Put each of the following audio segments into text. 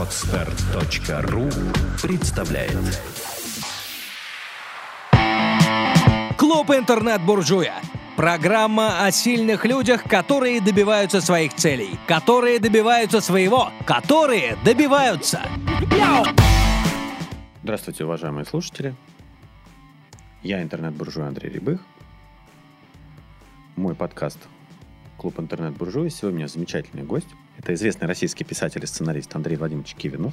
Отстар.ру представляет Клуб «Интернет-буржуя». Программа о сильных людях, которые добиваются своих целей, которые добиваются своего, которые добиваются. Здравствуйте, уважаемые слушатели. Я интернет-буржуй Андрей Рябых. Мой подкаст «Клуб интернет-буржуй». Сегодня у меня замечательный гость. Это известный российский писатель и сценарист Андрей Владимирович Кивинов.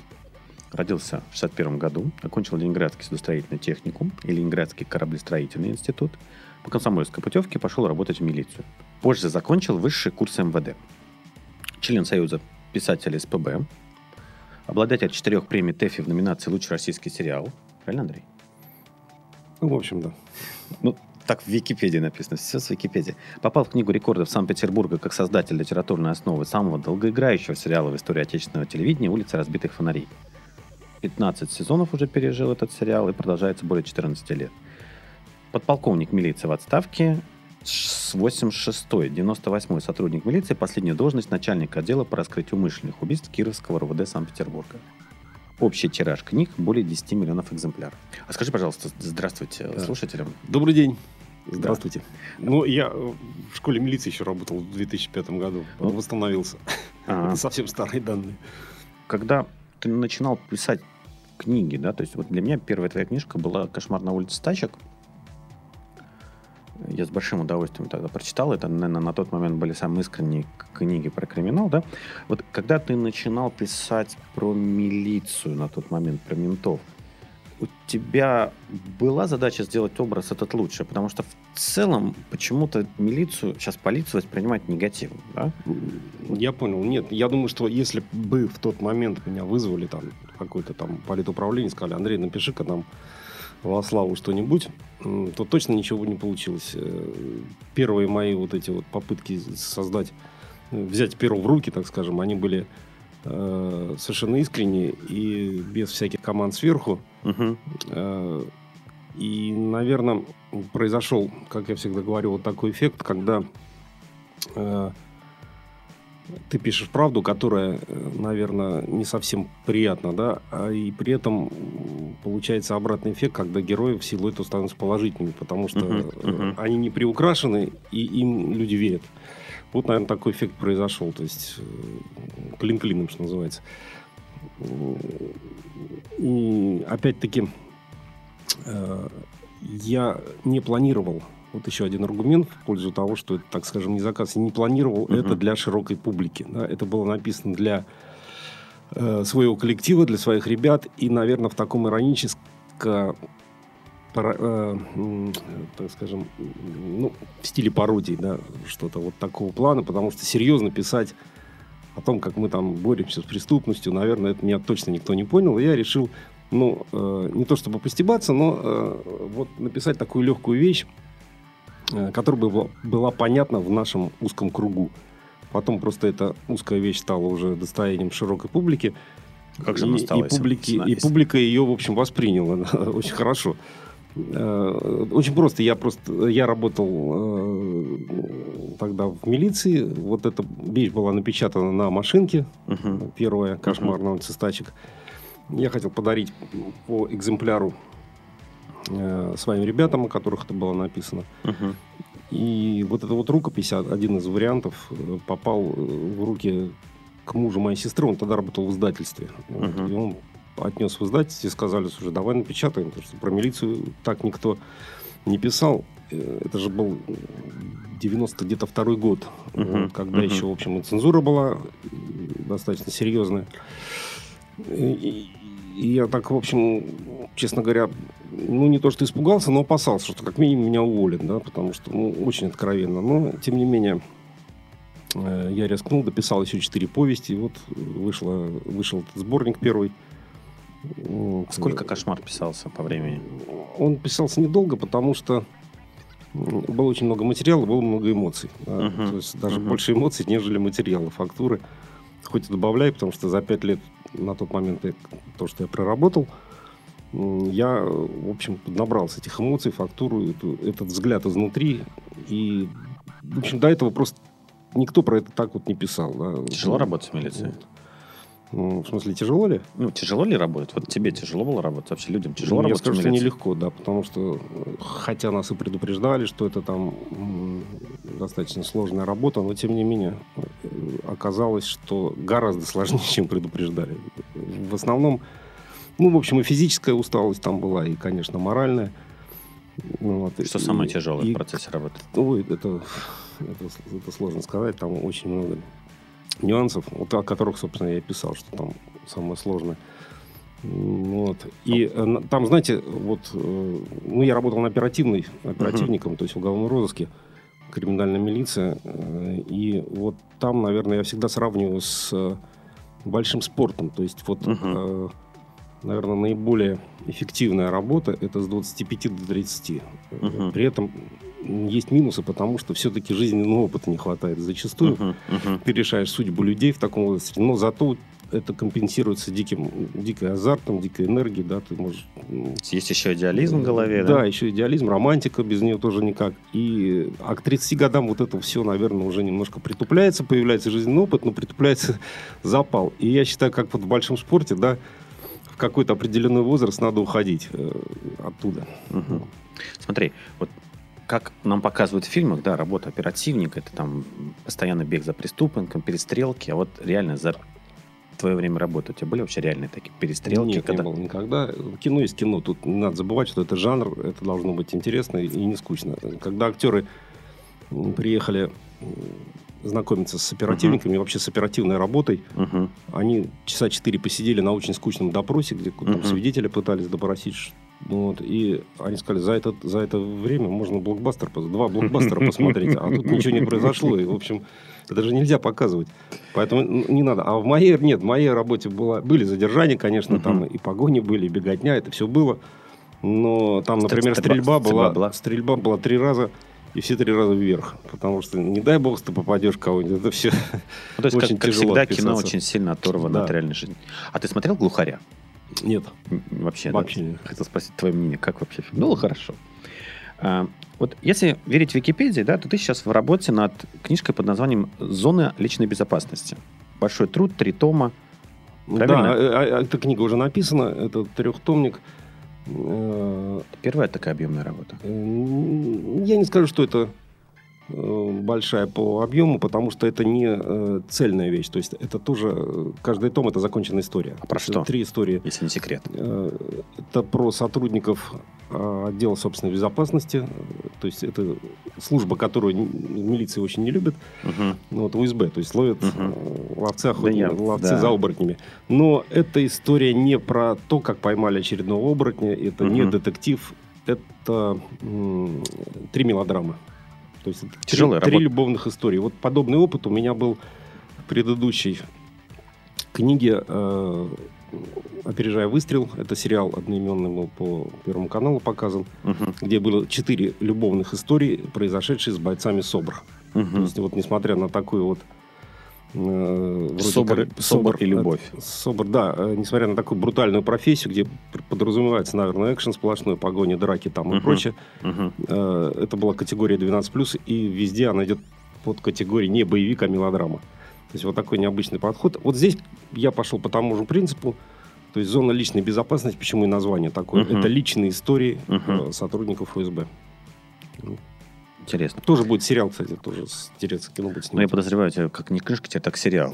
Родился в 61 году, окончил Ленинградский судостроительный техникум и Ленинградский кораблестроительный институт. По комсомольской путевке пошел работать в милицию. Позже закончил высший курс МВД. Член Союза писателей СПБ. Обладатель четырех премий ТЭФИ в номинации «Лучший российский сериал». Правильно, Андрей? Ну, в общем, да. Ну, так в Википедии написано, все с Википедии. Попал в Книгу рекордов Санкт-Петербурга как создатель литературной основы самого долгоиграющего сериала в истории отечественного телевидения «Улица разбитых фонарей». 15 сезонов уже пережил этот сериал и продолжается более 14 лет. Подполковник милиции в отставке с 86-й, 98-й сотрудник милиции, последняя должность начальника отдела по раскрытию умышленных убийств Кировского РУВД Санкт-Петербурга. Общий тираж книг более 10 миллионов экземпляров. А скажи, пожалуйста, здравствуйте Да. слушателям. Добрый день. Здравствуйте. Ну, я э, в школе милиции еще работал в 2005 году. Ну. Восстановился. А, Это совсем старые данные. когда ты начинал писать книги, да, то есть вот для меня первая твоя книжка была «Кошмар на улице тачек». Я с большим удовольствием тогда прочитал. Это, наверное, на тот момент были самые искренние книги про криминал, да. Вот когда ты начинал писать про милицию на тот момент, про ментов, у тебя была задача сделать образ этот лучше? Потому что в целом почему-то милицию, сейчас полицию воспринимать негативно, да? Я понял. Нет, я думаю, что если бы в тот момент меня вызвали там в какое-то там политуправление, сказали, Андрей, напиши-ка нам во славу что-нибудь, то точно ничего не получилось. Э, Первые мои вот эти вот попытки создать, э, взять перо в руки, так скажем, они были э, совершенно искренние и без всяких команд сверху. Мгм. Э, И, наверное, произошел, как я всегда говорю, вот такой эффект, когда э, ты пишешь правду, которая, наверное, не совсем приятна, да, а и при этом получается обратный эффект, когда герои в силу этого становятся положительными, потому что э, они не приукрашены, и им люди верят. Вот, наверное, такой эффект произошел, то есть э, клин клином, что называется. И опять-таки э, я не планировал, вот еще один аргумент в пользу того, что это, так скажем, не заказ, я не планировал Мгм. это для широкой публики. да. Это было написано для э, своего коллектива, для своих ребят, и, наверное, в таком ироническом пара- э, так скажем, ну, в стиле пародии, да, что-то вот такого плана, потому что серьезно писать о том, как мы там боремся с преступностью, наверное, это меня точно никто не понял. И я решил, ну, э, не то чтобы постебаться, но э, вот написать такую легкую вещь, которая бы была, понятна в нашем узком кругу. Потом просто эта узкая вещь стала уже достоянием широкой публики. Как же и, она и, стала, если- публики, и публика ее, в общем, восприняла очень хорошо. Э, Очень просто. Я просто я работал э, тогда в милиции. Вот эта вещь была напечатана на машинке. Мгм. Первая кошмар на улице стачек. Я хотел подарить по экземпляру э, своим ребятам, о которых это было написано. Мгм. И вот эта вот рукопись, а- один из вариантов, э, попал э, в руки к мужу моей сестры. Он тогда работал в издательстве. Вот. Мгм. И он отнес в издательство и сказали, слушай, давай напечатаем, потому что про милицию так никто не писал. Э, Это же был 90 где-то второй год, вот, когда Мгм. еще, в общем, и цензура была достаточно серьезная. И, и я так, в общем, честно говоря, ну, не то, что испугался, но опасался, что как минимум меня уволят, да, потому что, ну, очень откровенно. Но, тем не менее, э, я рискнул, дописал еще четыре повести, и вот вышло, вышел этот сборник первый. Сколько кошмар писался по времени? Он писался недолго, потому что было очень много материала, было много эмоций. да. Мгм. То есть даже Мгм. больше эмоций, нежели материала, фактуры. Хоть и добавляй, потому что за пять лет на тот момент я- то, что я проработал, я, в общем, набрался этих эмоций, фактуру, эту- этот взгляд изнутри. И, в общем, до этого просто никто про это так вот не писал. да. Тяжело работать в милиции? Вот. Ну, В смысле, тяжело ли? Ну, тяжело ли работать? Вот тебе тяжело было работать? Вообще людям тяжело Ну, Я работать? скажу, в что нелегко, да, потому что, э, хотя нас и предупреждали, что это там достаточно сложная работа, но тем не менее э, оказалось, что гораздо сложнее, чем предупреждали. В основном, ну, в общем, и физическая усталость там была, и, конечно, моральная. Ну, вот, Что и- самое тяжелое и- в процессе работы? Ой, это, это, это сложно сказать, там очень много нюансов, вот о которых, собственно, я и писал, что там самое сложное. Вот. И э, там, знаете, вот, э, ну, я работал на оперативной, оперативником, то есть в уголовном розыске, криминальная милиция, э, и вот там, наверное, я всегда сравниваю с э, большим спортом, то есть вот, Мгм. Наверное, наиболее эффективная работа это с 25 до 30. Э, Мгм. При этом есть минусы, потому что все-таки жизненного опыта не хватает зачастую Мгм, мгм. ты решаешь судьбу людей в таком возрасте, но зато это компенсируется диким, дикой азартом, дикой энергией, да, ты можешь... Есть еще идеализм в голове, да? Да, еще идеализм, романтика, без нее тоже никак. И, а к 30 годам вот это все, наверное, уже немножко притупляется, появляется жизненный опыт, но притупляется запал. И я считаю, как вот в большом спорте, да, в какой-то определенный возраст надо уходить э, оттуда. Мгм. Смотри, вот как нам показывают в фильмах, да, работа оперативника, это там постоянно бег за преступником, перестрелки, а вот реально за твое время работы у тебя были вообще реальные такие перестрелки? Нет, когда... не было никогда. Кино есть кино. Тут не надо забывать, что это жанр, это должно быть интересно и не скучно. Когда актеры приехали знакомиться с оперативниками, и вообще с оперативной работой, Мгм. они часа четыре посидели на очень скучном допросе, где там Мгм. свидетеля пытались допросить. ну Вот, и они сказали, за это, за это время можно блокбастер, два блокбастера посмотреть, а тут ничего не произошло. И, в общем, это же нельзя показывать. Поэтому н- не надо. А в моей, нет, в моей работе была, были задержания, конечно, там и погони были, и беготня, это все было. Но там, например, стрельба- была? стрельба была три раза, и все три раза вверх. Потому что, не дай бог, ты попадешь кого-нибудь. Это все Ну, то есть, очень как, как тяжело всегда, кино отписаться. очень сильно оторвано Да. от реальной жизни. А ты смотрел «Глухаря»? нет. М, Вообще, да? Вообще нет. Хотел спросить твое мнение, как вообще фильм? Ну, хорошо. А, вот если верить Википедии, да, то ты сейчас в работе над книжкой под названием «Зона личной безопасности». Большой труд, три тома. Правильно? Да, а- а- эта книга уже написана, это трехтомник. Э, Первая такая объемная работа. Я не скажу, что это большая по объему, потому что это не э, цельная вещь. То есть это тоже, э, каждый том это законченная история. А про что? Три истории. Если не секрет. Э, Это про сотрудников э, отдела собственной безопасности. Э, То есть это служба, которую милиции очень не любят. Мгм. Ну, вот УСБ, то есть ловят э, ловцы, охотни- я- ловцы да. за оборотнями. Но эта история не про то, как поймали очередного оборотня, это не Мгм. детектив, это м, три мелодрамы. То есть три- Тяжелая три, работа. любовных истории. Вот подобный опыт у меня был в предыдущей книге э, «Опережая выстрел». Это сериал одноименный был по Первому каналу показан, Мгм. где было четыре любовных истории, произошедшие с бойцами СОБР. То Мгм. есть, вот несмотря на такую вот вроде Собор- как- собор и э, любовь. Собор, да. э, Несмотря на такую брутальную профессию, где подразумевается, наверное, экшен сплошной, погони, драки там и Мгм. прочее, э, это была категория 12+, и везде она идет под категорией не боевик, а мелодрама. То есть вот такой необычный подход. Вот здесь я пошел по тому же принципу, то есть зона личной безопасности, почему и название такое. Мгм. Это личные истории э, сотрудников ФСБ. Интересно. Тоже будет сериал, кстати, тоже с- интересно кино будет Но я снимать. подозреваю, тебя как не книжка, тебе так сериал.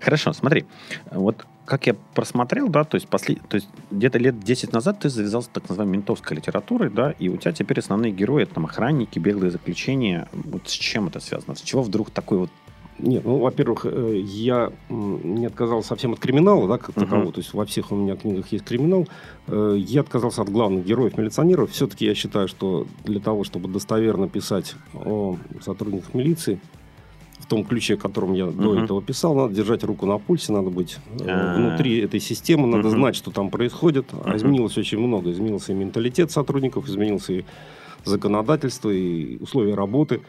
Хорошо, смотри. Вот как я просмотрел, да, то есть, после, то есть где-то лет 10 назад ты завязался так называемой ментовской литературой, да, и у тебя теперь основные герои, это там охранники, беглые заключения. Вот с чем это связано? С чего вдруг такой вот... Нет, ну, во-первых, э, я не отказался совсем от криминала, да, как такового. То есть во всех у меня книгах есть криминал. Э, Я отказался от главных героев-милиционеров. Все-таки я считаю, что для того, чтобы достоверно писать о сотрудниках милиции, в том ключе, котором я до Мгм. этого писал, надо держать руку на пульсе, надо быть А. внутри этой системы, надо Мгм. знать, что там происходит. А Мгм. изменилось очень много. Изменился и менталитет сотрудников, изменился и законодательство, и условия работы.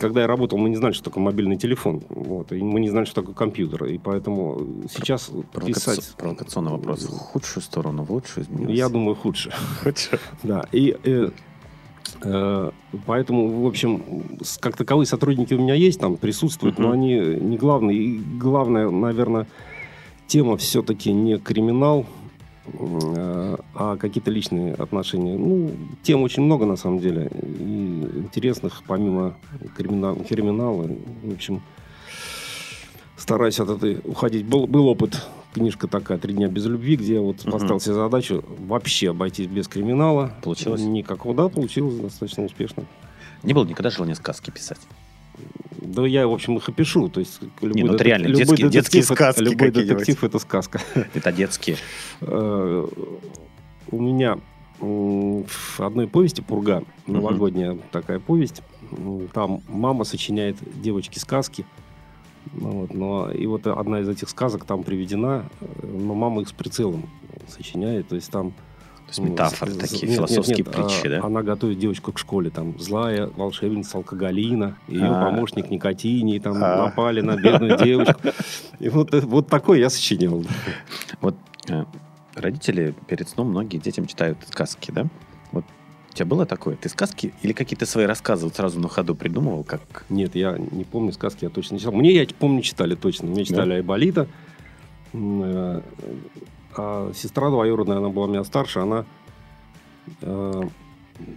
Когда я работал, мы не знали, что такое мобильный телефон. Вот, и мы не знали, что такое компьютер. И поэтому сейчас Провокаци- писать... Провокационный вопрос. В худшую сторону, в лучшую изменился? Я думаю, худше. Худшую. Да, и э, э, поэтому, в общем, как таковые сотрудники у меня есть, там присутствуют, но они не главные. И главное, наверное, тема все-таки не криминал, э, а какие-то личные отношения. Ну, тем очень много, на самом деле, и интересных, помимо криминала. криминала. В общем, стараюсь от этой уходить. Был, был опыт, книжка такая «Три дня без любви», где я вот Мгм. поставил себе задачу вообще обойтись без криминала. Получилось? Никакого, да, получилось достаточно успешно. Не было никогда желания сказки писать. Да я, в общем, их и пишу. То есть любой, ну это реально любой детские- детектив детские сказки любой детектив это сказка. Это детские. Э, У меня в одной повести «Пурга», новогодняя такая повесть, там мама сочиняет девочке сказки. Ну вот, но, и вот одна из этих сказок там приведена, э, но мама их с прицелом сочиняет. То есть там есть ну, метафоры с- такие, нет, нет, философские нет, притчи, а, да? Она готовит девочку к школе, там, злая волшебница алкоголина, ее А. помощник Никотиний, там, А. напали на бедную девочку. И вот, э, вот такой я сочинял. Вот э, родители перед сном многие детям читают сказки, да? Вот у тебя было такое? Ты сказки или какие-то свои рассказы вот сразу на ходу придумывал, как... Нет, я не помню сказки, я точно не читал. Мне, я помню, читали точно. Мне читали Айболита. А сестра двоюродная, она была меня старше, она э,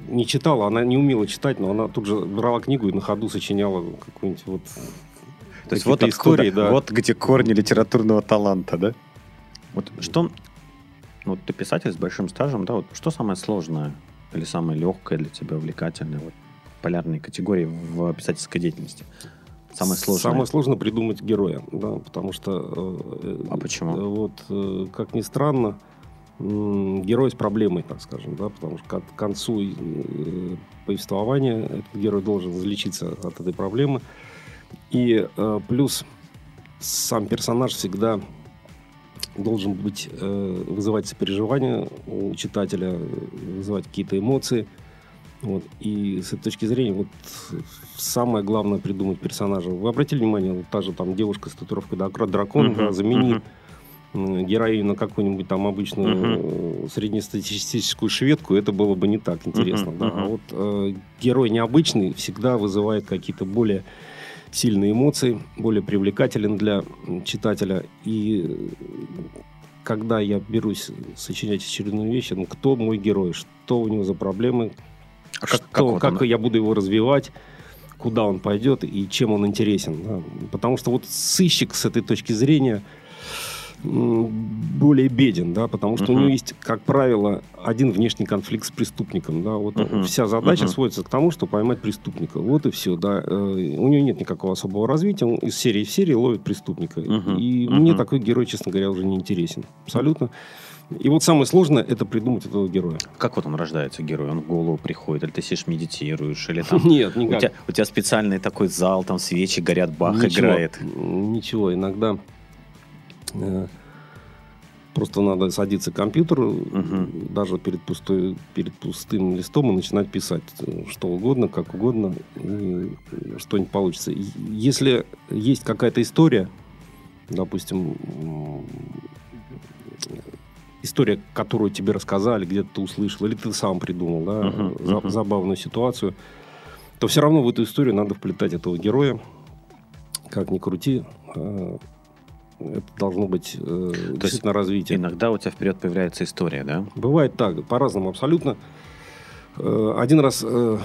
не читала, она не умела читать, но она тут же брала книгу и на ходу сочиняла какую-нибудь вот То есть вот какие-то откуда, истории, да. вот где корни литературного таланта, да? Вот что... Вот ты писатель с большим стажем, да? Вот что самое сложное или самое легкое для тебя, увлекательное, вот, полярные категории в писательской деятельности? Самое сложное. Самое сложно придумать героя, да, потому что... э, А почему? э, Вот, э, как ни странно, герой с проблемой, так скажем, да, потому что к концу повествования этот герой должен излечиться от этой проблемы. И плюс сам персонаж всегда должен быть, вызывать сопереживание у читателя, вызывать какие-то эмоции. Вот. И с этой точки зрения вот самое главное придумать персонажа. Вы обратили внимание, вот та же там девушка с татуировкой дракона, дракон, Мгм, да, замени мгм. м, героиню на какую-нибудь там обычную э, среднестатистическую шведку, это было бы не так интересно. Мгм, да. мгм. А вот э, герой необычный всегда вызывает какие-то более сильные эмоции, более привлекателен для читателя. И когда я берусь сочинять очередную вещь, ну, кто мой герой, что у него за проблемы, А как, что, как вот как он- я буду его развивать, куда он пойдет и чем он интересен. да. Потому что вот сыщик с этой точки зрения более беден, да, потому что у Мгм. него есть, как правило, один внешний конфликт с преступником, да, вот Мгм. вся задача Мгм. сводится к тому, что поймать преступника, вот и все, да, Э, у него нет никакого особого развития, он из серии в серию ловит преступника, Мгм. и Мгм. мне такой герой, честно говоря, уже не интересен, абсолютно. И вот самое сложное это придумать этого героя. Как вот он рождается, герой? Он в голову приходит, или ты сидишь, медитируешь, или там... Нет, У никак. тебя, у тебя специальный такой зал, там свечи горят, Бах Ничего. играет. Ничего, иногда э, просто надо садиться к компьютеру, Мгм. даже перед, пустой, перед пустым листом и начинать писать э, что угодно, как угодно, и что-нибудь получится. Если есть какая-то история, допустим, история, которую тебе рассказали, где-то ты услышал, или ты сам придумал, да, за- мгм. забавную ситуацию, то все равно в эту историю надо вплетать этого героя. Как ни крути, э, это должно быть э, действительно развитие. Иногда у тебя вперед появляется история, да? Бывает так, по-разному абсолютно. Э, Один раз э,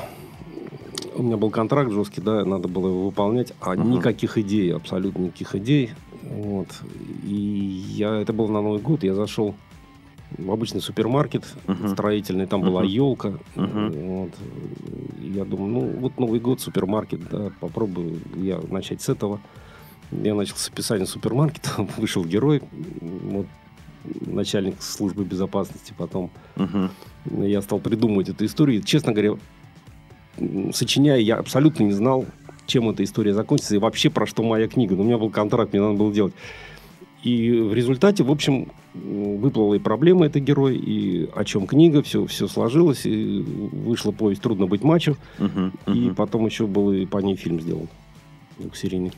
у меня был контракт жесткий, да, надо было его выполнять, а Мгм. никаких идей, абсолютно никаких идей. Вот. И я, это было на Новый год, я зашел обычный супермаркет Мгм. строительный, там была Мгм. елка. Мгм. Вот. Я думаю, ну вот Новый год, супермаркет, да, попробую я начать с этого. Я начал с описания супермаркета, вышел герой, вот, начальник службы безопасности, потом Мгм. я стал придумывать эту историю. И, честно говоря, сочиняя, я абсолютно не знал, чем эта история закончится и вообще про что моя книга. Но у меня был контракт, мне надо было делать. И в результате, в общем, выплыла и проблема этой герой, и о чем книга, все, все сложилось, и вышла повесть «Трудно быть мачо», Мгм. и Мгм. потом еще был и по ней фильм сделан двухсерийный.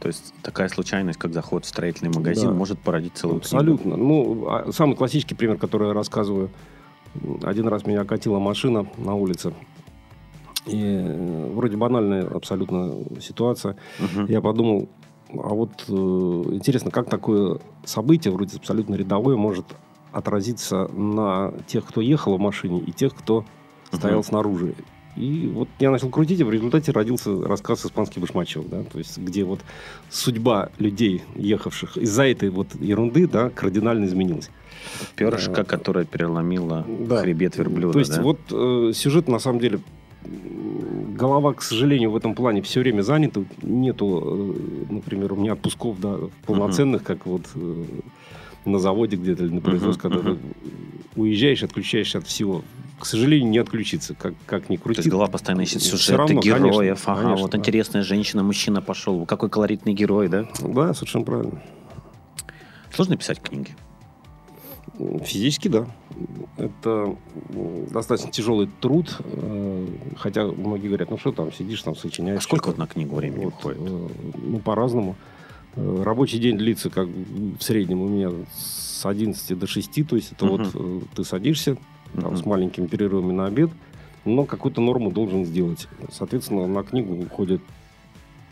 То есть такая случайность, как заход в строительный магазин, Да. может породить целую книгу. Абсолютно. Ну, а самый классический пример, который я рассказываю. Один раз меня окатила машина на улице. И э, вроде банальная абсолютно ситуация. Мгм. Я подумал, А вот э, интересно, как такое событие, вроде абсолютно рядовое, может отразиться на тех, кто ехал в машине, и тех, кто стоял Мгм. снаружи. И вот я начал крутить, и в результате родился рассказ «Испанский башмачок», да, то есть где вот судьба людей, ехавших из-за этой вот ерунды, да, кардинально изменилась. Перышко, Да. которое переломило Да. хребет верблюда. То есть да? вот э, сюжет на самом деле голова, к сожалению, в этом плане все время занята. Нету, э, например, у меня отпусков да, полноценных, как вот э, на заводе где-то или на производстве, Мгм, когда ты уезжаешь, отключаешься от всего. К сожалению, не отключиться, как, как ни То крути. есть голова постоянно ищет сюжеты, равно, конечно, героев. ага, конечно, вот да. интересная женщина, мужчина пошел. Какой колоритный герой, да? Да, совершенно правильно. Сложно писать книги? Физически, да. Это достаточно тяжелый труд, э, хотя многие говорят, ну что там, сидишь там, сочиняешь. А сколько вот на книгу времени Вот, уходит? э, Ну, по-разному. Э, Рабочий день длится как в среднем у меня с 11 до 6, то есть это Мгм. вот ты садишься там, Мгм. с маленькими перерывами на обед, но какую-то норму должен сделать. Соответственно, на книгу уходит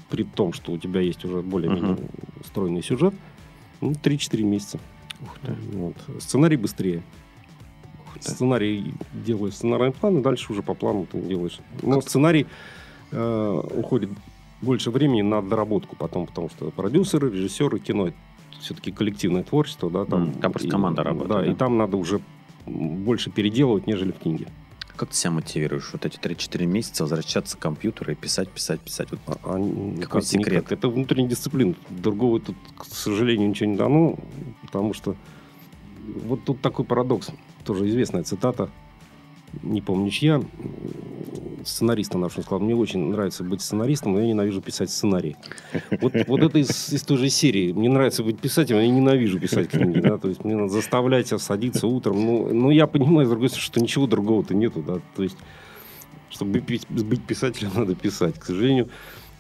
при том, что у тебя есть уже более-менее Мгм. стройный сюжет, ну, 3-4 месяца. Ух ты. Вот. Сценарий быстрее. ты. Сценарий делаешь сценарный план, и дальше уже по плану ты делаешь. Но сценарий э, уходит больше времени на доработку потом, потому что продюсеры, режиссеры, кино все-таки коллективное творчество, да, там, там просто и- команда работает, Да, да? и там надо уже больше переделывать, нежели в книге. Как ты себя мотивируешь? Вот эти 3-4 месяца возвращаться к компьютеру и писать, писать, писать. Вот А- а Какой никак- секрет? никак. Это внутренняя дисциплина. Другого тут, к сожалению, ничего не дано, потому что вот тут такой парадокс. Тоже известная цитата, не помню чья, сценариста нашего сказал, мне очень нравится быть сценаристом, но я ненавижу писать сценарий. Вот, вот это из, из той же серии. Мне нравится быть писателем, я ненавижу писать книги. Да? То есть мне надо заставлять садиться утром. Ну, ну я понимаю, с другой стороны, что ничего другого-то нету. Да? То есть чтобы быть писателем, надо писать. К сожалению,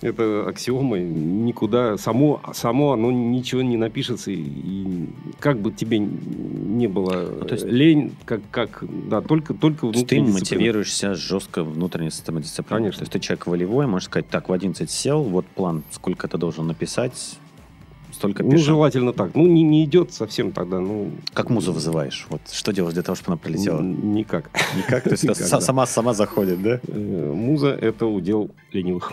это аксиома, никуда, само, само оно ничего не напишется, и, и как бы тебе не было Ну, то есть- лень, как, как, да, только, только То есть ты дисциплина. мотивируешься жестко внутренней самодисциплиной. Конечно. То есть ты человек волевой, можешь сказать, так, в 11 сел, вот план, сколько ты должен написать, столько Ну, пиши. желательно так. Ну, не, не идет совсем тогда, ну... Как музу вызываешь? Вот что делаешь для того, чтобы она прилетела? н- Никак. Никак? То есть Никак, да. сама, сама заходит, да? Э, Муза – это удел ленивых.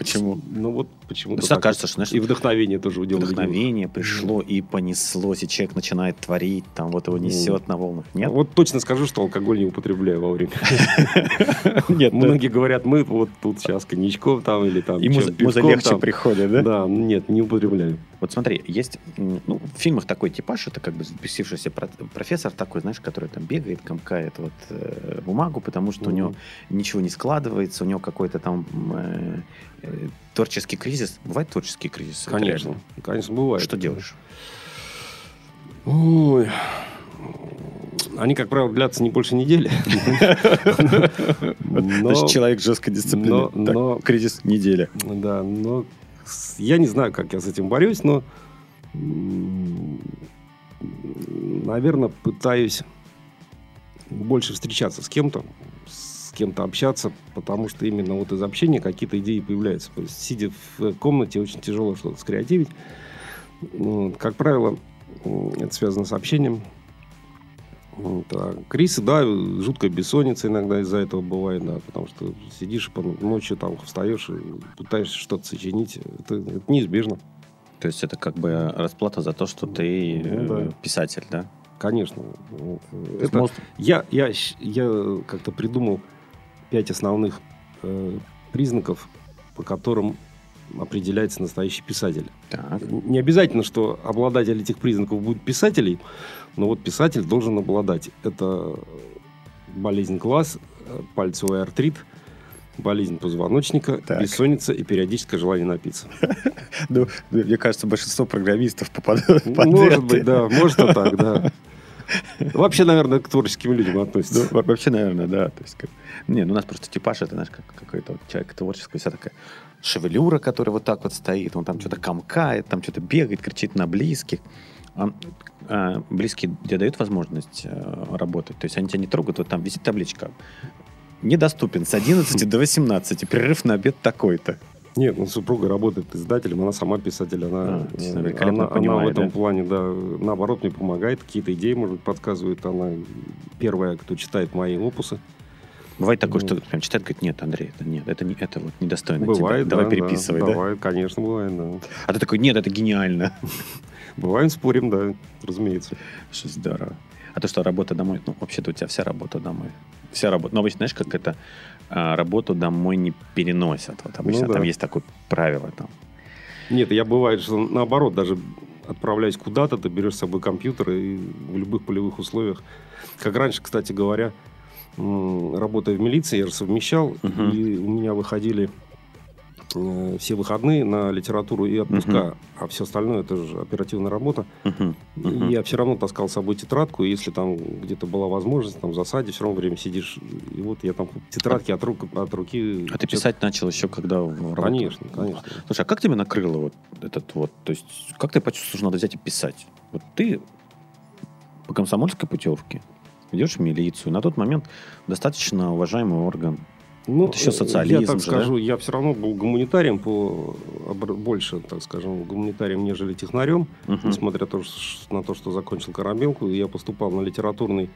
Почему? Ну, вот почему-то Всегда так. кажется, что, знаешь, И вдохновение тоже удел вдохновение пришло и понеслось, и человек начинает творить, там вот его несет на волнах. Нет? Вот точно скажу, что алкоголь не употребляю во время. Нет, Многие говорят, мы вот тут сейчас коньячков там или там... И муза, легче приходит, да? Да, нет, не употребляю. Вот смотри, есть ну, в фильмах такой типаж, это как бы взбесившийся про- профессор такой, знаешь, который там бегает, комкает вот э, бумагу, потому что у него ничего не складывается, у него какой-то там э, творческий кризис. Бывает творческий кризис? Конечно, конечно, бывает. Что делаешь? Ой. Они, как правило, длятся не больше недели. Значит, человек жестко дисциплинирован. но- кризис неделя. Да, но я не знаю, как я с этим борюсь, но, наверное, пытаюсь больше встречаться с кем-то, кем-то общаться, потому что именно вот из общения какие-то идеи появляются. То есть, сидя в комнате, очень тяжело что-то скреативить. Вот, Как правило, это связано с общением. А Крисы, да, жуткая бессонница иногда из-за этого бывает, да, потому что сидишь по ночью там встаешь и пытаешься что-то сочинить. Это, это неизбежно, То есть это как бы расплата за то, что ты Ну, да. э, писатель, да? конечно. Есть Это, мозг- я, я, я как-то придумал пять основных э, признаков, по которым определяется настоящий писатель. Так. Не обязательно, что обладатель этих признаков будет писателей, но вот писатель должен обладать. Это болезнь глаз, э, пальцевый артрит, болезнь позвоночника, Так. бессонница и периодическое желание напиться. Ну, мне кажется, большинство программистов попадают под Может быть, да, может и так, да. Вообще, наверное, к творческим людям Ну, относится. во- вообще, наверное, да. То есть, как- Не, ну у нас просто типаж, это, знаешь, как какой-то вот человек творческий, вся такая шевелюра, которая вот так вот стоит, он там что-то комкает, там что-то бегает, кричит на близких. А, а, близкие тебе дают возможность э, работать? То есть они тебя не трогают, вот там висит табличка. Недоступен с 11 до 18, перерыв на обед такой-то. Нет, ну, супруга работает издателем, она сама писатель, она, А, есть она э, она, она понимает, в этом да? плане, да, наоборот, мне помогает, какие-то идеи, может быть, подсказывает. Она первая, кто читает мои опусы. Бывает такое, что Вот. прям читает, говорит, нет, Андрей, это нет, это, не, это вот недостойно Бывает, тебя. Давай да, переписывай, да, да? Бывает, конечно, бывает, да. А ты такой, нет, это гениально. Бываем, спорим, да, разумеется. Что здорово. А то, что работа домой, ну, вообще-то у тебя вся работа домой. Вся работа. Но обычно, знаешь, как это, а, работу домой не переносят. Вот обычно Ну да. там есть такое правило. Там. Нет, я бывает, что наоборот, даже отправляясь куда-то, ты берешь с собой компьютер и в любых полевых условиях. Как раньше, кстати говоря, работая в милиции, я же совмещал, Мгм. и у меня выходили э, все выходные на литературу и отпуска, а все остальное это же оперативная работа. Мгм. И я все равно таскал с собой тетрадку, и если там где-то была возможность, там в засаде, все равно время сидишь. И вот я там тетрадки от, рук, от руки... А ты писать начал еще когда в работу? Конечно, конечно. Слушай, а как тебя накрыло вот этот вот? То есть, как ты почувствовал, что надо взять и писать? Вот ты по комсомольской путевке идешь в милицию. На тот момент достаточно уважаемый орган. Ну, Это еще социализм Я так же, скажу, я все равно был гуманитарием по больше, так скажем, гуманитарием, нежели технарем, Мгм. несмотря на то, что закончил Карамелку, я поступал на литературный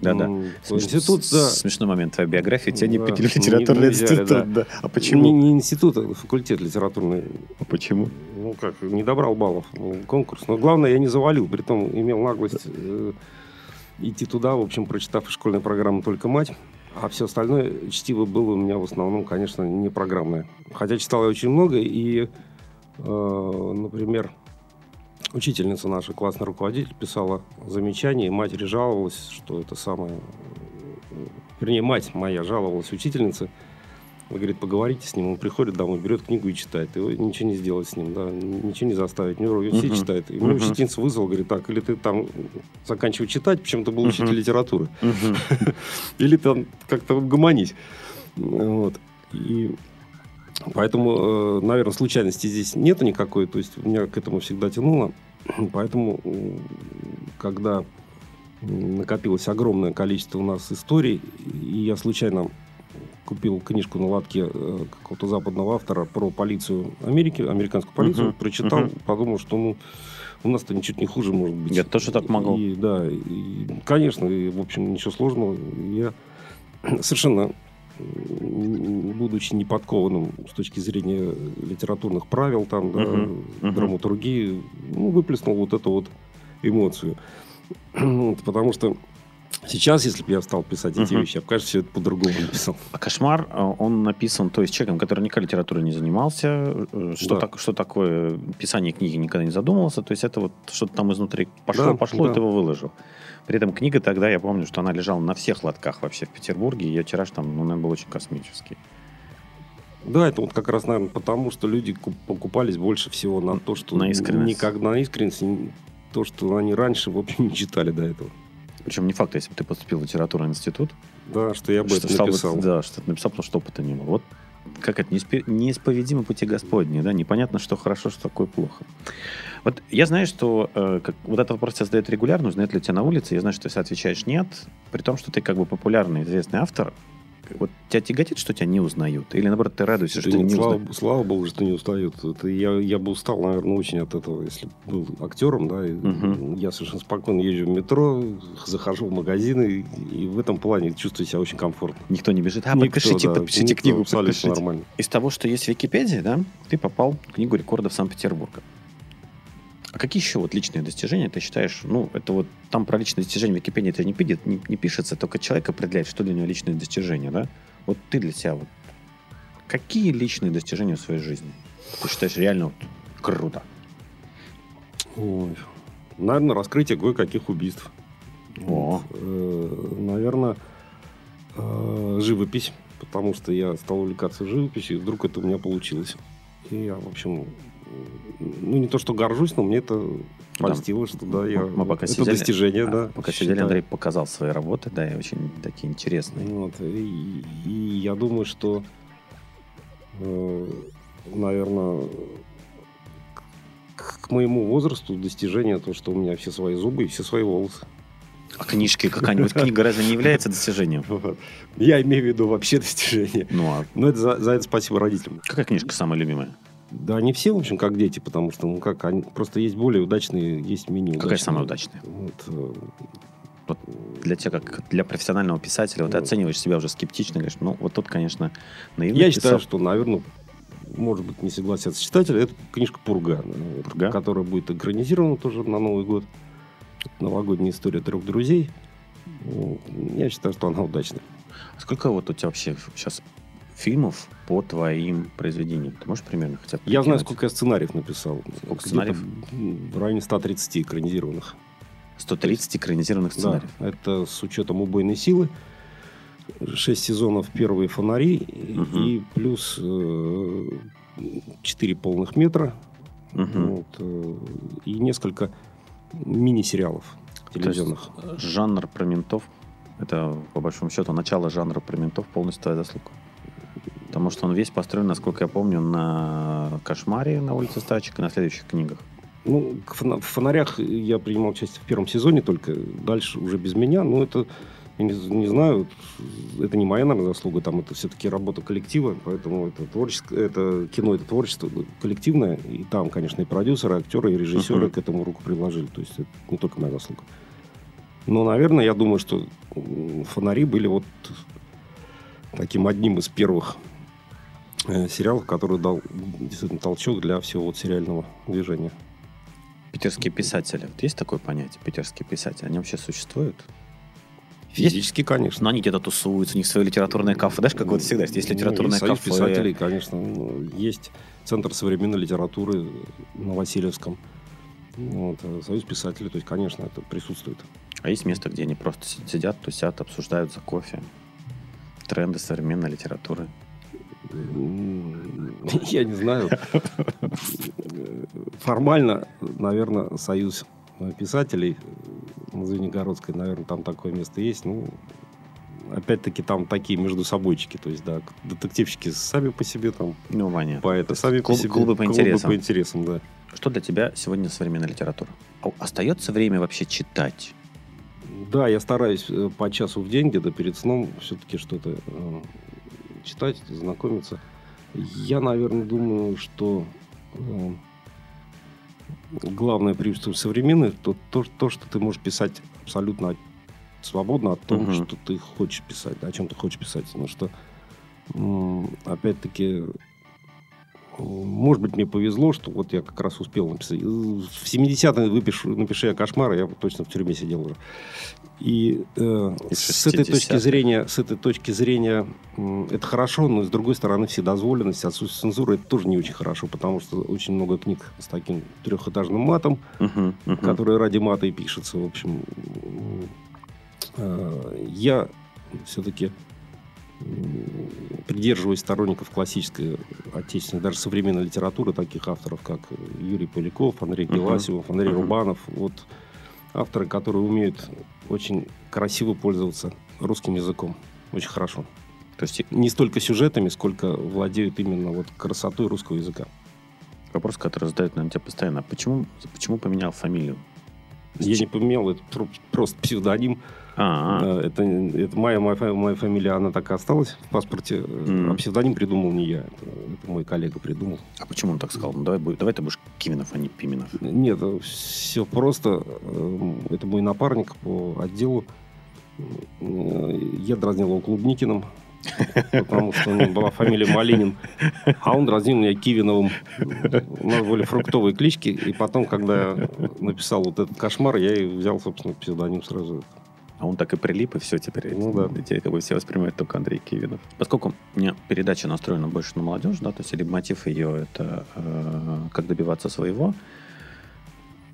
Да-да. м, Смеш- институт, да. Смешной момент твоей биографии. Тебя не Да. пустили в Не- литературный не взяли, институт. да. да. А Не, почему? не институт, а факультет литературный. А Почему? Ну как, не добрал баллов конкурс. Но главное, я не завалил, притом имел наглость э, идти туда, в общем, прочитав из школьной программы «Только мать». А все остальное чтиво было у меня в основном, конечно, не программное. Хотя читал я очень много, и, э, например, учительница наша, классный руководитель, писала замечание, и матери жаловалась, что это самое... Вернее, мать моя жаловалась учительнице, он говорит, поговорите с ним, он приходит домой, берет книгу и читает. И вы ничего не сделать с ним, да, ничего не заставить. Него все Мгм. читает. И Мгм. меня учительница вызвала, говорит, так, или ты там заканчивай читать, причем ты был учитель литературы, Мгм. или там как-то гомонись. Вот. И поэтому, наверное, случайности здесь нет никакой. То есть меня к этому всегда тянуло. Поэтому, когда накопилось огромное количество у нас историй, и я случайно купил книжку на латке э, какого-то западного автора про полицию Америки, американскую полицию, Мгм. прочитал, Мгм. подумал, что ну у нас-то ничуть не хуже может быть. Я тоже так могу. И, да, и, конечно, и, в общем, ничего сложного. Я совершенно будучи неподкованным с точки зрения литературных правил, там, да. Мгм. драматургии, ну, выплеснул вот эту вот эмоцию. Вот, потому что сейчас, если бы я стал писать эти Мгм. вещи, я бы, конечно, все это по-другому написал. А «Кошмар», э, он написан, то есть человеком, который никогда литературой не занимался, э, что, Да. так, что такое писание книги никогда не задумывался, то есть это вот что-то там изнутри пошло, Да, пошло, да. и ты его выложил. При этом книга тогда, я помню, что она лежала на всех лотках вообще в Петербурге, ее тираж там, ну, наверное, был очень космический. Да, это вот как раз, наверное, потому, что люди куп- покупались больше всего на то, что... На искренность. Никогда на искренность, то, что они раньше, в общем, не читали до этого. Причем не факт, если бы ты поступил в литературный институт, Да, что я бы что, это стал бы- написал. да, что ты написал, потому что опыта не было. Вот как это, неисповедимы пути Господни, да, непонятно, что хорошо, что такое плохо. Вот я знаю, что э, как, вот этот вопрос тебя задают регулярно, узнают ли тебя на улице, я знаю, что ты отвечаешь нет, при том, что ты как бы популярный, известный автор, вот тебя тяготит, что тебя не узнают? Или наоборот, ты радуешься, что Да тебя не слава, узнают? слава богу, что не устают. Это я, я бы устал, наверное, очень от этого, если бы был актером, да. и Мгм. Я совершенно спокойно езжу в метро, захожу в магазины, и в этом плане чувствую себя очень комфортно. Никто не бежит. А, Никто, подпишите, да, подпишите никто, книгу, абсолютно подпишите. нормально. Из того, что есть в Википедии, да, ты попал в книгу рекордов Санкт-Петербурга. А какие еще вот личные достижения ты считаешь? Ну, это вот там про личные достижения в Википедии это не, не, не пишется, только человек определяет, что для него личные достижения, да? Вот ты для себя вот какие личные достижения в своей жизни ты считаешь реально вот круто? Ой. Наверное, раскрытие кое-каких убийств. О. Наверное, живопись, потому что я стал увлекаться живописью, и вдруг это у меня получилось. И я, в общем, ну не то что горжусь, но мне это польстило, что да, я, Мы пока это сидели- достижение, а, да. Пока считаю. сидели, Андрей показал свои работы, да, и очень такие интересные. Вот, и, и я думаю, что, наверное, к, к моему возрасту достижение то, что у меня все свои зубы и все свои волосы. А книжки, какая-нибудь книга разве не является достижением? Я имею в виду вообще достижение. Ну, а Но это за, за это спасибо родителям. какая книжка самая любимая? Да, они все, в общем, как дети, потому что, ну как, они, просто есть более удачные, есть менее удачные. Какая самая удачная? Вот, э, Вот для тебя, как для профессионального писателя, вот ты Ну. оцениваешь себя уже скептично, говоришь, ну, вот тут, конечно, наивно Я писал. считаю, что, наверное, может быть, не согласятся читатели. Это книжка «Пурга», э, «Пурга»? которая будет экранизирована тоже на Новый год. Новогодняя история трех друзей. Вот. Я считаю, что она удачная. Сколько вот у тебя вообще сейчас фильмов по твоим произведениям? Ты можешь примерно хотя бы Я знаю, сколько я сценариев написал. Сколько сценариев? В районе 130 экранизированных. 130 экранизированных сценариев. Да, это с учетом убойной силы. Шесть сезонов первые фонари Мгм. и плюс э, полных метра Мгм. вот, э, и несколько мини-сериалов То есть телевизионных. жанр про ментов, это, по большому счету, начало жанра про ментов полностью твоя заслуга. Потому что он весь построен, насколько я помню, на «Кошмаре» на улице Стачек и на следующих книгах. Ну, в фонарях я принимал участие в первом сезоне только, дальше уже без меня. Но это, я не, не знаю, это не моя, наверное, заслуга, там это все-таки работа коллектива, поэтому это творческое, это кино, это творчество коллективное, и там, конечно, и продюсеры, и актеры, и режиссеры Мгм. к этому руку приложили, то есть это не только моя заслуга. Но, наверное, я думаю, что фонари были вот таким одним из первых э, сериалов, который дал действительно толчок для всего вот сериального движения. Питерские писатели. Вот есть такое понятие, питерские писатели? Они вообще существуют? Физически, конечно. Но они где-то тусуются, у них свое литературное кафе. Знаешь, как вот всегда, есть Ну, литературное есть союз кафе. писателей, конечно. ну, Есть Центр современной литературы на Васильевском. Вот, э, Союз писателей, то есть, конечно, это присутствует. А есть место, где они просто си- сидят, тусят, обсуждают за кофе. Тренды современной литературы. Я не знаю. Формально, наверное, Союз писателей на Звенигородской, наверное, там такое место есть. Ну, опять-таки, там такие между собойчики. То есть, да, детективщики сами по себе там, Ну, понятно. поэты сами по клуб- себе. клубы по интересам. по интересам, да. Что для тебя сегодня современная литература? А Остается время вообще читать? Да, я стараюсь э, по часу в день, где-то перед сном, все-таки что-то э, читать, знакомиться. Я, наверное, думаю, что э, главное преимущество современных то, то, то, что ты можешь писать абсолютно свободно о том, Мгм. что ты хочешь писать, о чем ты хочешь писать. Потому что, м, опять-таки, может быть, мне повезло, что вот я как раз успел написать. В 70-е выпишу, напиши я кошмар, я бы точно в тюрьме сидел уже. И э, с этой точки 60-х. зрения, с этой точки зрения м, это хорошо, но с другой стороны вседозволенность, отсутствие цензуры это тоже не очень хорошо, потому что очень много книг с таким трехэтажным матом, Мгм, мгм. которые ради мата и пишутся. В общем, э, я все-таки придерживаюсь сторонников классической, отечественной, даже современной литературы, таких авторов, как Юрий Поляков, Андрей. Геласимов, Андрей Мгм. Рубанов. Вот авторы, которые умеют очень красиво пользоваться русским языком. Очень хорошо. То есть Не столько сюжетами, сколько владеют именно вот красотой русского языка. вопрос, который задают нам тебе постоянно. А Почему, почему поменял фамилию? Я не поменял, это про- просто псевдоним. А, Да, это, это моя, моя, моя фамилия, она так и осталась в паспорте. Мгм. А псевдоним придумал не я. Это, это мой коллега придумал. а почему он так сказал? Ну, давай, давай ты будешь Кивинов, а не Пименов. Нет, все просто. Эм, Это мой напарник по отделу. Я дразнил его Клубникиным, потому что у него была фамилия Малинин. А он дразнил меня Кивиновым. У нас были фруктовые клички. И потом, когда я написал вот этот кошмар, я и взял, собственно, псевдоним сразу. А он так и прилип, и все теперь. Ну да. Теперь как бы все воспринимают только Андрей Кивинов. Поскольку у меня передача настроена больше на молодежь, да, то есть или мотив ее это э, как добиваться своего,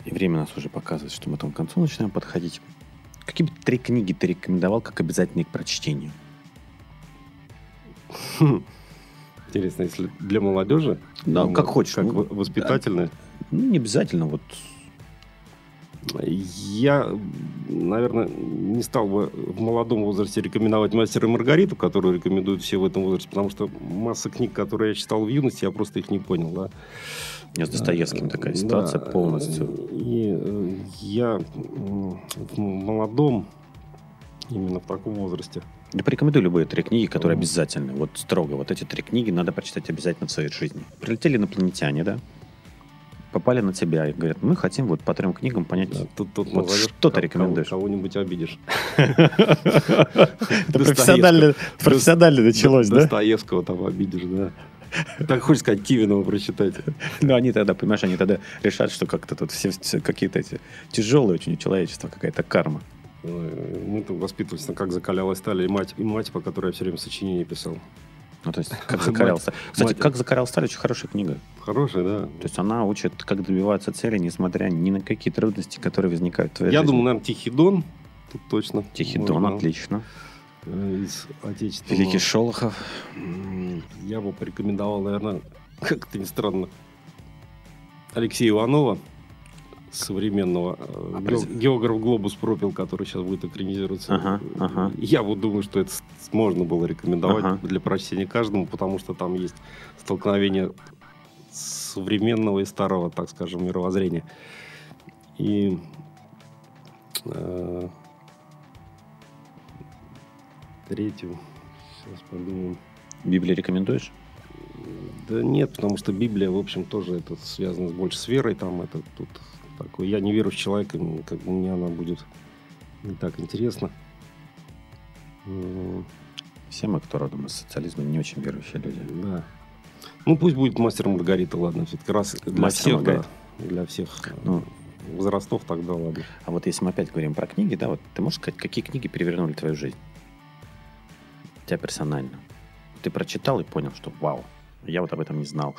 и время нас уже показывает, что мы там к концу начинаем подходить. Какие бы три книги ты рекомендовал как обязательные к прочтению? Интересно, если для молодежи? Да, Ну, как хочешь. Как Ну, воспитательное? Ну, не обязательно, вот Я, наверное, не стал бы в молодом возрасте рекомендовать «Мастера и Маргариту», которую рекомендуют все в этом возрасте, потому что масса книг, которые я читал в юности, я просто их не понял. Да? у меня с Достоевским такая Да, ситуация полностью. И э, я в молодом, именно в таком возрасте, Да порекомендуй любые три книги, которые обязательны. Вот строго. Вот эти три книги надо прочитать обязательно в своей жизни. Прилетели инопланетяне, да? Попали на тебя и говорят, мы хотим вот по трем книгам понять. да, тут, тут Вот что ты кого- рекомендуешь? Кого-нибудь обидишь. Профессионально началось, да? Достоевского там обидишь, да. Так хочешь сказать, Кивинова прочитать. Ну, они тогда, понимаешь, они тогда решат, что как-то тут все, все какие-то эти тяжелые очень у человечества, какая-то карма. Ой, Мы тут воспитывались на «Как закалялась сталь» и мать, и мать, по которой я все время сочинение писал. Ну, то есть, как закалялся. Кстати, Мать. как закалялся сталь, очень хорошая книга. Хорошая, да. То есть она учит, как добиваться цели, несмотря ни на какие трудности, которые возникают в твоей Я жизни. думаю, наверное, Тихий Дон. Тут точно. Тихий Дон, отлично. э, Из отечественного. Великий Шолохов. Я бы порекомендовал, наверное, как-то не странно, Алексея Иванова, современного э, А произ- географ Глобус пропил, который сейчас будет экранизироваться. Ага, ага. Я вот думаю, что это можно было рекомендовать Ага. для прочтения каждому, потому что там есть столкновение современного и старого, так скажем, мировоззрения. И э, третью, сейчас подумаем. Библию рекомендуешь? Да нет, потому что Библия, в общем, тоже это связано больше с верой. Там это тут такой. Я не верующий человек, и мне- как бы мне она будет не так интересна. Все мы, кто родом из социализма, не очень верующие люди. Да. Ну, пусть будет мастер Маргарита, ладно. Все-таки раз для Мастер всех, Маргарита. да, для всех э, Ну. возрастов тогда ладно. А вот если мы опять говорим про книги, да, вот ты можешь сказать, какие книги перевернули твою жизнь? Тебя персонально. Ты прочитал и понял, что вау, я вот об этом не знал.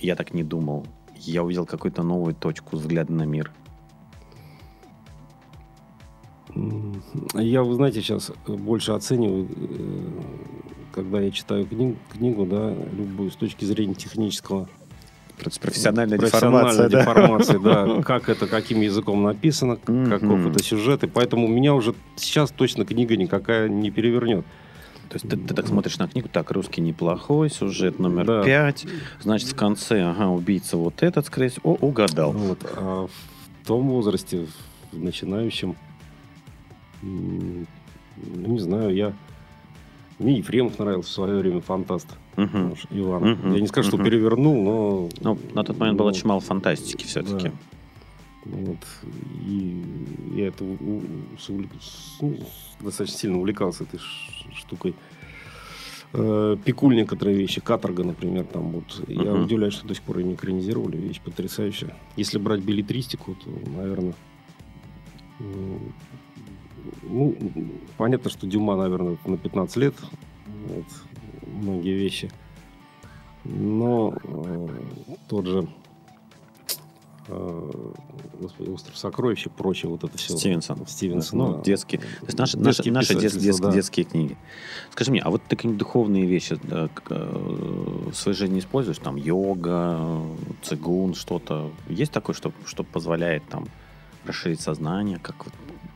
Я так не думал. Я увидел какую-то новую точку взгляда на мир. Я, вы знаете, сейчас больше оцениваю, э, когда я читаю кни- книгу, да, любую с точки зрения технического профессиональная профессиональной деформация, да? деформации, да. Как это, каким языком написано, каков это сюжет. И поэтому меня уже сейчас точно книга никакая не перевернет. То есть ты, ты так смотришь на книгу, так, русский неплохой, сюжет номер Да. пять, значит, в конце, ага, убийца вот этот, скорее всего, о, угадал. Вот. А в том возрасте, в начинающем, ну, не знаю, я... Мне Ефремов нравился в свое время, фантаст. Наш Иван. Мгм. Я не скажу, что Мгм. перевернул, но... Ну, на тот момент было ну, очень мало фантастики все-таки. Да. Вот. И я это у- у- с ну, достаточно сильно увлекался этой штукой. Э, Пикуль некоторые вещи, каторга, например, там вот. Я Мгм. удивляюсь, что до сих пор ее не экранизировали. Вещь потрясающая. Если брать билетристику, то, наверное, ну, понятно, что Дюма, наверное, на 15 лет. Вот, многие вещи. Но э, тот же остров сокровищ и прочее, вот это все. Стивенсон. Стивенсон, Ну, да. детские. То есть наши, Детские наши, наши дет- да. детские книги. Скажи мне, а вот ты какие-нибудь духовные вещи да, к- э, в своей жизни используешь? Там йога, цигун, что-то. Есть такое, что, что позволяет там расширить сознание, как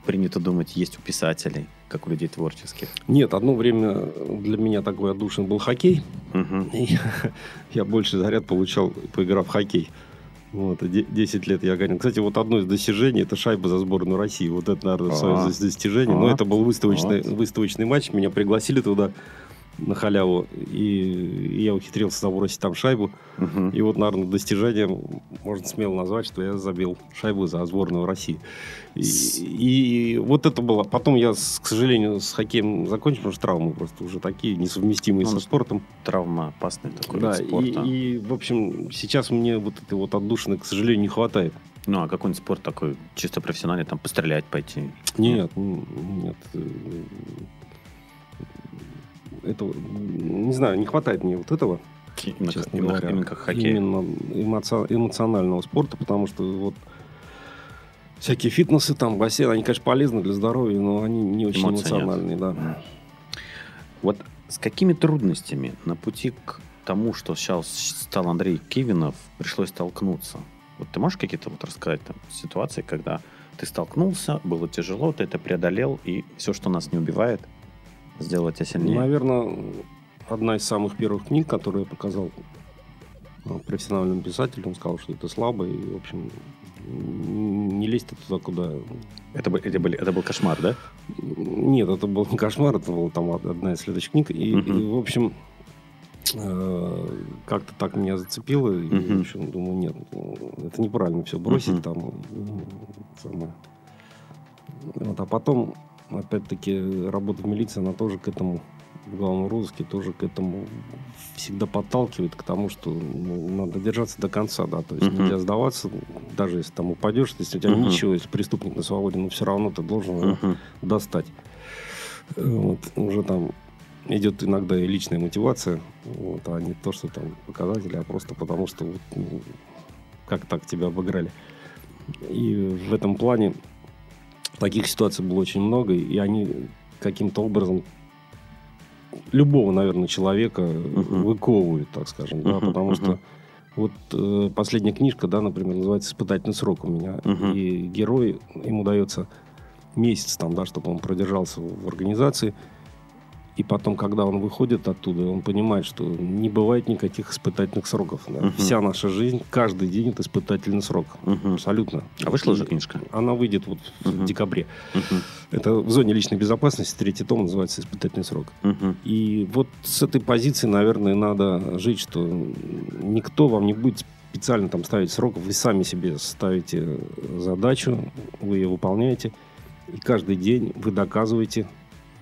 принято думать, есть у писателей, как у людей творческих? Нет, одно время для меня такой отдушин был хоккей. Мгм. И я больше заряд получал, поиграв в хоккей. Вот, и де- 10 лет я гонял. Кстати, вот одно из достижений – это шайба за сборную России. Вот это, наверное, А. свое дос- достижение. Но А. это был выставочный, выставочный матч. Меня пригласили туда на халяву. И я ухитрился забросить там шайбу. Мгм. И вот, наверное, достижением можно смело назвать, что я забил шайбу за сборную России. И, и вот это было. Потом я, к сожалению, с хоккеем закончил, потому что травмы просто уже такие несовместимые Ну, со спортом. Травма опасный такой Да, вид спорта. и, и, в общем, сейчас мне вот этой вот отдушины, к сожалению, не хватает. Ну, а какой-нибудь спорт такой чисто профессиональный, там, пострелять пойти? Нет, нет. Это, не знаю, не хватает мне вот этого. Именно, честно именно- говоря. именно как хоккей. Именно эмоци- эмоционального спорта, потому что вот всякие фитнесы, там, бассейн, они, конечно, полезны для здоровья, но они не очень Эмоций нет. эмоциональные, да. Вот с какими трудностями на пути к тому, что сейчас стал Андрей Кивинов, пришлось столкнуться? Вот ты можешь какие-то вот рассказать там ситуации, когда ты столкнулся, было тяжело, ты это преодолел, и все, что нас не убивает, сделало тебя сильнее? Наверное, одна из самых первых книг, которую я показал э, профессиональному писателю, он сказал, что это слабо, и, в общем, н- лезть туда, куда... Это, это, были, это был кошмар, да? Нет, это был не кошмар, это была там одна из следующих книг. И, и, в общем, э, как-то так меня зацепило. И, в общем, думаю, нет, ну, это неправильно все бросить там. самое. Вот, а потом, опять-таки, работа в милиции, она тоже к этому, в главном розыске, тоже к этому всегда подталкивает к тому, что ну, надо держаться до конца, да, то есть Мгм. нельзя сдаваться, даже если там упадешь, если у тебя Мгм. ничего, если преступник на свободе, но все равно ты должен его Мгм. достать. Вот, уже там идет иногда и личная мотивация, вот, а не то, что там показатели, а просто потому, что вот, ну, как так тебя обыграли. И в этом плане таких ситуаций было очень много, и они каким-то образом любого, наверное, человека Мгм. выковывают, так скажем, да, Мгм, потому мгм. что вот э, последняя книжка, да, например, называется «Испытательный срок» у меня, Мгм. и герой, ему дается месяц там, да, чтобы он продержался в организации, и потом, когда он выходит оттуда, он понимает, что не бывает никаких испытательных сроков. да. Мгм. Вся наша жизнь, каждый день это испытательный срок. Мгм. Абсолютно. А вышла уже книжка? Она выйдет вот в Мгм. декабре. Мгм. Это в зоне личной безопасности, третий том называется «Испытательный срок». Мгм. И вот с этой позиции, наверное, надо жить, что никто вам не будет специально там ставить срок, вы сами себе ставите задачу, вы ее выполняете, и каждый день вы доказываете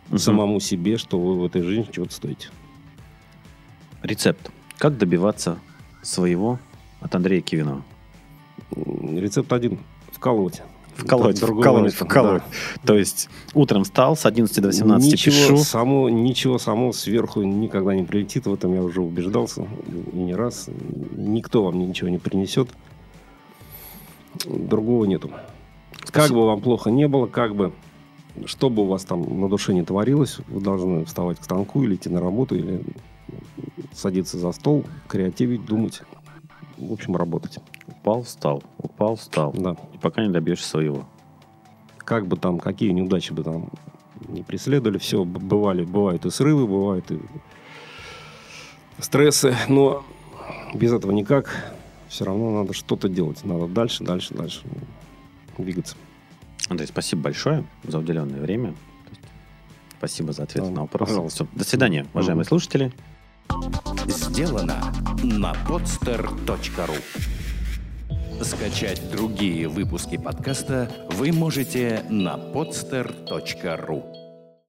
Мгм. самому себе, что вы в этой жизни чего-то стоите. Рецепт. Как добиваться своего от Андрея Кивинова? Рецепт один – вкалывать. Вколоть, Другого вколоть, нет. вколоть. То есть утром встал, с 11 до 18 ничего пишу. Само, ничего само сверху никогда не прилетит. В этом я уже убеждался и не раз. Никто вам ничего не принесет. Другого нету. Как бы вам плохо не было, как бы, что бы у вас там на душе не творилось, вы должны вставать к станку или идти на работу, или садиться за стол, креативить, думать. В общем, работать. Упал, встал, упал, встал. Да. И пока не добьешься своего. как бы там, какие неудачи бы там не преследовали, все, бывали, бывают и срывы, бывают и стрессы, но без этого никак. Все равно надо что-то делать, надо дальше, дальше, дальше двигаться. Андрей, спасибо большое за уделенное время. Спасибо за ответы Да, на вопросы. пожалуйста. До свидания, уважаемые Мгм. слушатели. Сделано на podster.ru Скачать другие выпуски подкаста вы можете на podster.ru